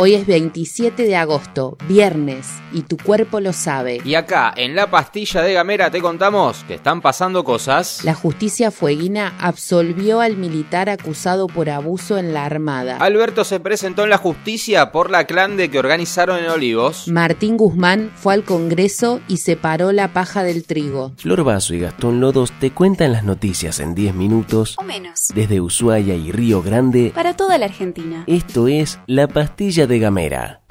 Hoy es 27 de agosto, viernes, y tu cuerpo lo sabe. Y acá, en la pastilla de Gamera, te contamos que están pasando cosas. La justicia fueguina absolvió al militar acusado por abuso en la Armada. Alberto se presentó en la justicia por la clande que organizaron en Olivos. Martín Guzmán fue al Congreso y separó la paja del trigo. Flor Vaso y Gastón Lodos te cuentan las noticias en 10 minutos. O menos. Desde Ushuaia y Río Grande. Para toda la Argentina. Esto es La Pastilla de Gamera.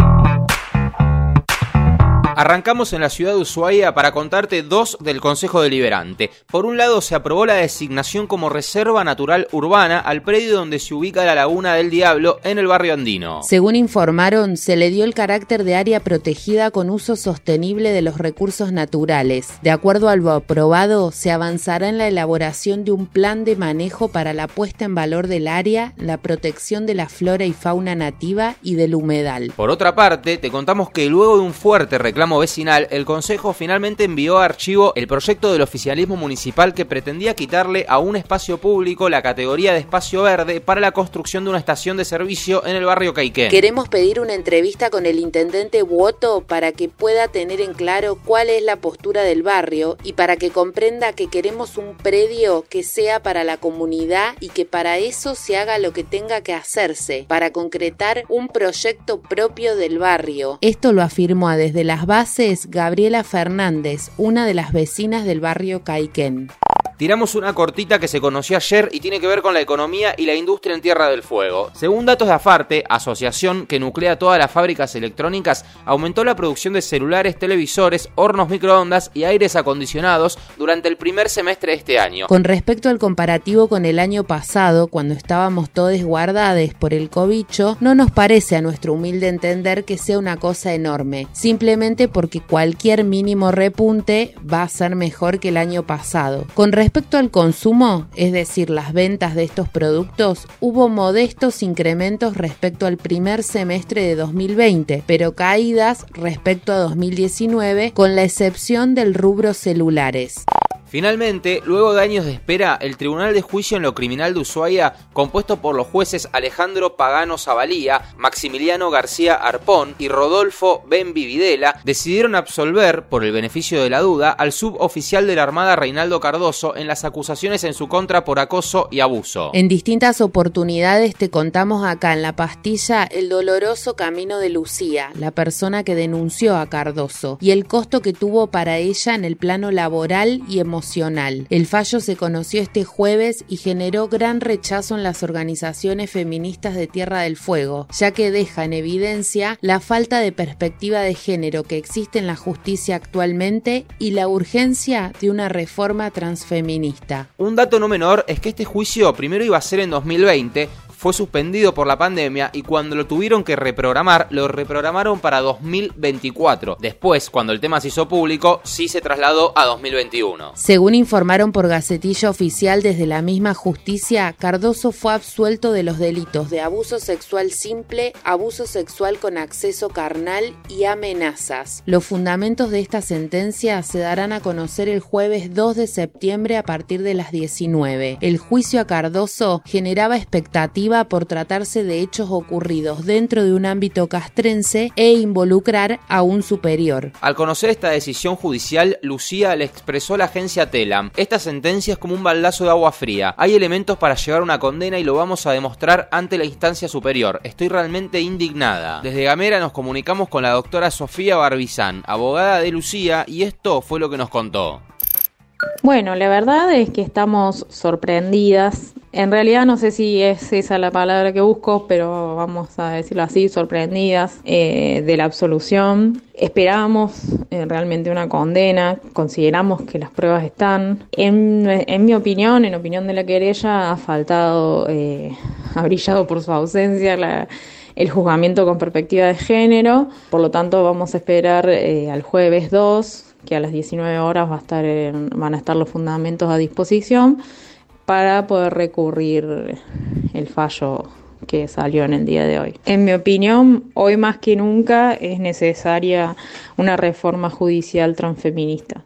Arrancamos en la ciudad de Ushuaia para contarte dos del Consejo Deliberante. Por un lado, se aprobó la designación como Reserva Natural Urbana al predio donde se ubica la Laguna del Diablo en el barrio andino. Según informaron, se le dio el carácter de área protegida con uso sostenible de los recursos naturales. De acuerdo al aprobado, se avanzará en la elaboración de un plan de manejo para la puesta en valor del área, la protección de la flora y fauna nativa y del humedal. Por otra parte, te contamos que luego de un fuerte reclamo vecinal, el Consejo finalmente envió a archivo el proyecto del oficialismo municipal que pretendía quitarle a un espacio público la categoría de espacio verde para la construcción de una estación de servicio en el barrio Caiquén. Queremos pedir una entrevista con el intendente Buoto para que pueda tener en claro cuál es la postura del barrio y para que comprenda que queremos un predio que sea para la comunidad y que para eso se haga lo que tenga que hacerse, para concretar un proyecto propio del barrio. Esto lo afirmó desde las bases es Gabriela Fernández, una de las vecinas del barrio Caiquén. Tiramos una cortita que se conoció ayer y tiene que ver con la economía y la industria en Tierra del Fuego. Según datos de Afarte, asociación que nuclea todas las fábricas electrónicas, aumentó la producción de celulares, televisores, hornos microondas y aires acondicionados durante el primer semestre de este año. Con respecto al comparativo con el año pasado, cuando estábamos todos guardados por el cobicho, no nos parece a nuestro humilde entender que sea una cosa enorme, simplemente porque cualquier mínimo repunte va a ser mejor que el año pasado. Al consumo, es decir, las ventas de estos productos, hubo modestos incrementos respecto al primer semestre de 2020, pero caídas respecto a 2019, con la excepción del rubro celulares. Finalmente, luego de años de espera, el Tribunal de Juicio en lo Criminal de Ushuaia, compuesto por los jueces Alejandro Pagano Zabalía, Maximiliano García Arpón y Rodolfo Benvi Videla, decidieron absolver, por el beneficio de la duda, al suboficial de la Armada Reinaldo Cardoso en las acusaciones en su contra por acoso y abuso. En distintas oportunidades te contamos acá en la pastilla el doloroso camino de Lucía, la persona que denunció a Cardoso, y el costo que tuvo para ella en el plano laboral y emocional el fallo se conoció este jueves y generó gran rechazo en las organizaciones feministas de Tierra del Fuego, ya que deja en evidencia la falta de perspectiva de género que existe en la justicia actualmente y la urgencia de una reforma transfeminista. Un dato no menor es que este juicio primero iba a ser en 2020, fue suspendido por la pandemia y cuando lo tuvieron que reprogramar, lo reprogramaron para 2024. Después, cuando el tema se hizo público, sí se trasladó a 2021. Según informaron por Gacetilla Oficial desde la misma justicia, Cardoso fue absuelto de los delitos de abuso sexual simple, abuso sexual con acceso carnal y amenazas. Los fundamentos de esta sentencia se darán a conocer el jueves 2 de septiembre a partir de las 19. El juicio a Cardoso generaba expectativas por tratarse de hechos ocurridos dentro de un ámbito castrense e involucrar a un superior. Al conocer esta decisión judicial, Lucía le expresó a la agencia Telam, esta sentencia es como un baldazo de agua fría, hay elementos para llegar a una condena y lo vamos a demostrar ante la instancia superior, estoy realmente indignada. Desde Gamera nos comunicamos con la doctora Sofía Barbizán, abogada de Lucía, y esto fue lo que nos contó. Bueno, la verdad es que estamos sorprendidas. En realidad no sé si es esa la palabra que busco, pero vamos a decirlo así, sorprendidas eh, de la absolución. Esperábamos eh, realmente una condena, consideramos que las pruebas están. En, mi opinión, en opinión de la querella, ha faltado, eh, ha brillado por su ausencia el juzgamiento con perspectiva de género. Por lo tanto, vamos a esperar al jueves 2 que a las 19 horas va a estar van a estar los fundamentos a disposición para poder recurrir el fallo que salió en el día de hoy. En mi opinión, hoy más que nunca es necesaria una reforma judicial transfeminista.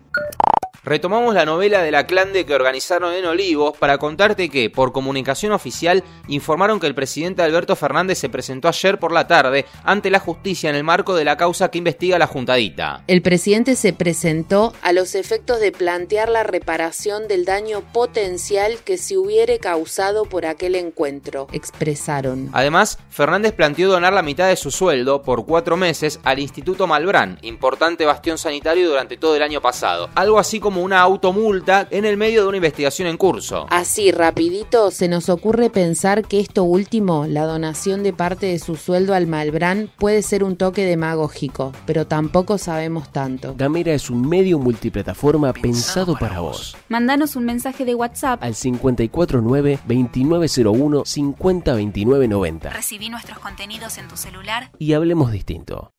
Retomamos la novela de la clande que organizaron en Olivos para contarte que, por comunicación oficial, informaron que el presidente Alberto Fernández se presentó ayer por la tarde ante la justicia en el marco de la causa que investiga la juntadita. El presidente se presentó a los efectos de plantear la reparación del daño potencial que se hubiere causado por aquel encuentro, expresaron. Además, Fernández planteó donar la mitad de su sueldo por cuatro meses al Instituto Malbrán, importante bastión sanitario durante todo el año pasado. Algo así como como una automulta en el medio de una investigación en curso. Así, rapidito, se nos ocurre pensar que esto último, la donación de parte de su sueldo al Malbrán, puede ser un toque demagógico, pero tampoco sabemos tanto. Gamera es un medio multiplataforma pensado, para vos. Mandanos un mensaje de WhatsApp al 549-2901-502990. Recibí nuestros contenidos en tu celular y hablemos distinto.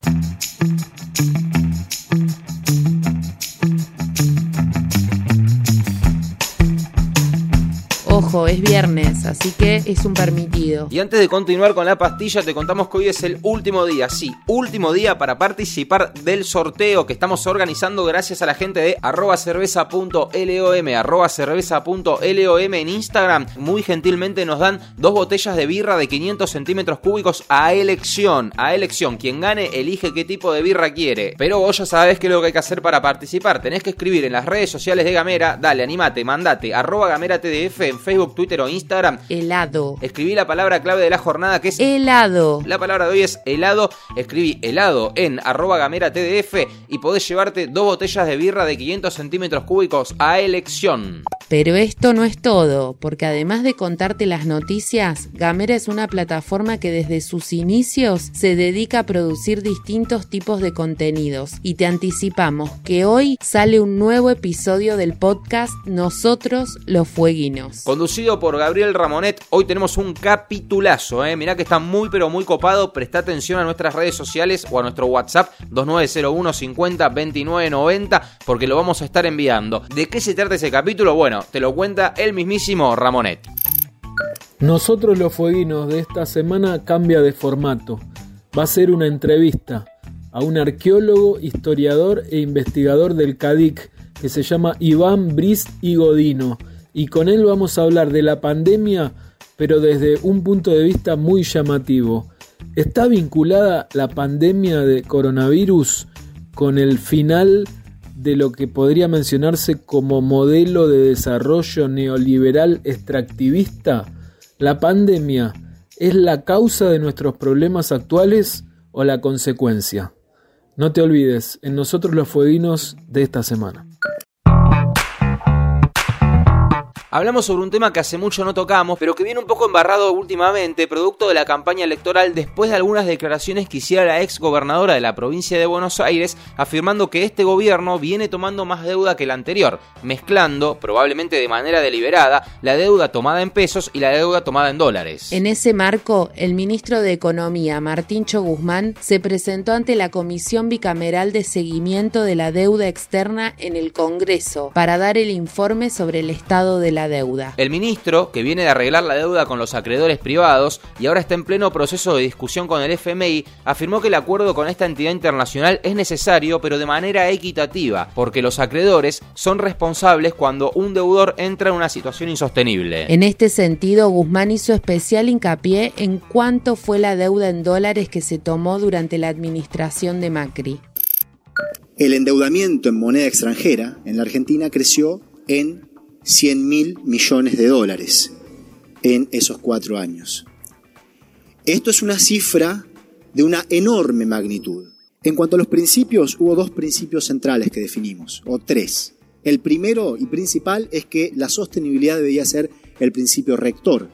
Ojo, es viernes, así que es un permitido. Y antes de continuar con la pastilla, te contamos que hoy es el último día, sí, último día para participar del sorteo que estamos organizando gracias a la gente de arroba cerveza.lom, arroba cerveza.lom en Instagram. Muy gentilmente nos dan dos botellas de birra de 500 centímetros cúbicos a elección. A elección, quien gane elige qué tipo de birra quiere. Pero vos ya sabés qué es lo que hay que hacer para participar. Tenés que escribir en las redes sociales de Gamera, dale, animate, mandate, arroba Gamera TDF en Facebook, Twitter o Instagram. Helado. Escribí la palabra clave de la jornada que es helado. La palabra de hoy es helado. Escribí helado en arroba gamera TDF y podés llevarte dos botellas de birra de 500 centímetros cúbicos a elección. Pero esto no es todo, porque además de contarte las noticias, Gamera es una plataforma que desde sus inicios se dedica a producir distintos tipos de contenidos. Y te anticipamos que hoy sale un nuevo episodio del podcast Nosotros los Fueguinos conducido por Gabriel Ramonet. Hoy tenemos un capitulazo, ¿eh? mirá que está muy pero muy copado. Presta atención a nuestras redes sociales o a nuestro WhatsApp 2901 50 29 90 porque lo vamos a estar enviando. ¿De qué se trata ese capítulo? Bueno, te lo cuenta el mismísimo Ramonet. Nosotros los fueguinos de esta semana cambia de formato. Va a ser una entrevista a un arqueólogo, historiador e investigador del CADIC que se llama Iván Brist y Godino y con él vamos a hablar de la pandemia, pero desde un punto de vista muy llamativo. ¿Está vinculada la pandemia de coronavirus con el final de lo que podría mencionarse como modelo de desarrollo neoliberal extractivista? ¿La pandemia es la causa de nuestros problemas actuales o la consecuencia? No te olvides, en nosotros los fueguinos de esta semana. Hablamos sobre un tema que hace mucho no tocamos, pero que viene un poco embarrado últimamente, producto de la campaña electoral después de algunas declaraciones que hiciera la ex gobernadora de la provincia de Buenos Aires, afirmando que este gobierno viene tomando más deuda que el anterior, mezclando, probablemente de manera deliberada, la deuda tomada en pesos y la deuda tomada en dólares. En ese marco, el ministro de Economía, Martín Cho Guzmán, se presentó ante la Comisión Bicameral de Seguimiento de la Deuda Externa en el Congreso para dar el informe sobre el estado de la deuda. El ministro, que viene de arreglar la deuda con los acreedores privados y ahora está en pleno proceso de discusión con el FMI, afirmó que el acuerdo con esta entidad internacional es necesario, pero de manera equitativa, porque los acreedores son responsables cuando un deudor entra en una situación insostenible. En este sentido, Guzmán hizo especial hincapié en cuánto fue la deuda en dólares que se tomó durante la administración de Macri. El endeudamiento en moneda extranjera en la Argentina creció en 100 mil millones de dólares en esos cuatro años. Esto es una cifra de una enorme magnitud. En cuanto a los principios, hubo dos principios centrales que definimos, o tres. El primero y principal es que la sostenibilidad debería ser el principio rector.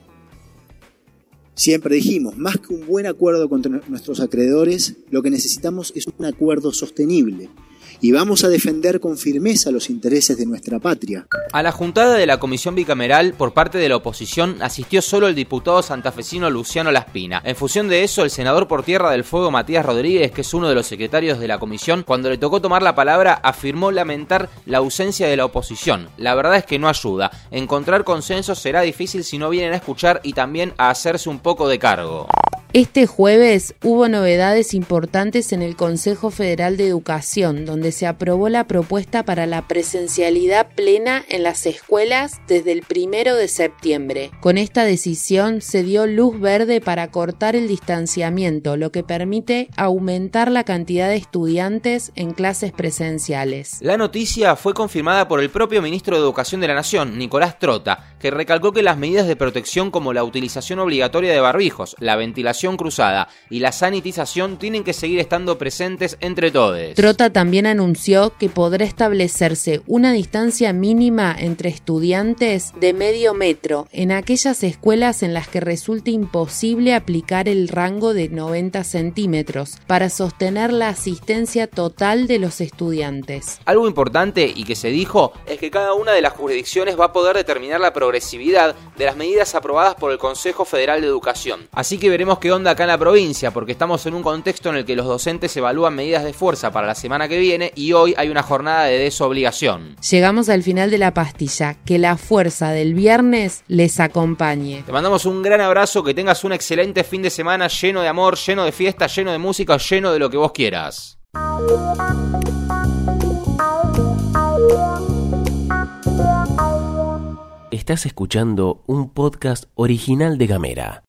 Siempre dijimos, más que un buen acuerdo con nuestros acreedores, lo que necesitamos es un acuerdo sostenible. Y vamos a defender con firmeza los intereses de nuestra patria. A la juntada de la comisión bicameral por parte de la oposición asistió solo el diputado santafesino Luciano Laspina. En función de eso, el senador por Tierra del Fuego Matías Rodríguez, que es uno de los secretarios de la comisión, cuando le tocó tomar la palabra afirmó lamentar la ausencia de la oposición. La verdad es que no ayuda. Encontrar consenso será difícil si no vienen a escuchar y también a hacerse un poco de cargo. Este jueves hubo novedades importantes en el Consejo Federal de Educación, donde se aprobó la propuesta para la presencialidad plena en las escuelas desde el primero de septiembre. Con esta decisión se dio luz verde para cortar el distanciamiento, lo que permite aumentar la cantidad de estudiantes en clases presenciales. La noticia fue confirmada por el propio ministro de Educación de la Nación, Nicolás Trota, que recalcó que las medidas de protección como la utilización obligatoria de barbijos, la ventilación cruzada y la sanitización tienen que seguir estando presentes entre todos. Trota también anunció que podrá establecerse una distancia mínima entre estudiantes de medio metro en aquellas escuelas en las que resulte imposible aplicar el rango de 90 centímetros para sostener la asistencia total de los estudiantes. Algo importante y que se dijo es que cada una de las jurisdicciones va a poder determinar la progresividad de las medidas aprobadas por el Consejo Federal de Educación. Así que veremos qué onda acá en la provincia, porque estamos en un contexto en el que los docentes evalúan medidas de fuerza para la semana que viene y hoy hay una jornada de desobligación. Llegamos al final de la pastilla, que la fuerza del viernes les acompañe. Te mandamos un gran abrazo, que tengas un excelente fin de semana lleno de amor, lleno de fiesta, lleno de música, lleno de lo que vos quieras. Estás escuchando un podcast original de Gamera.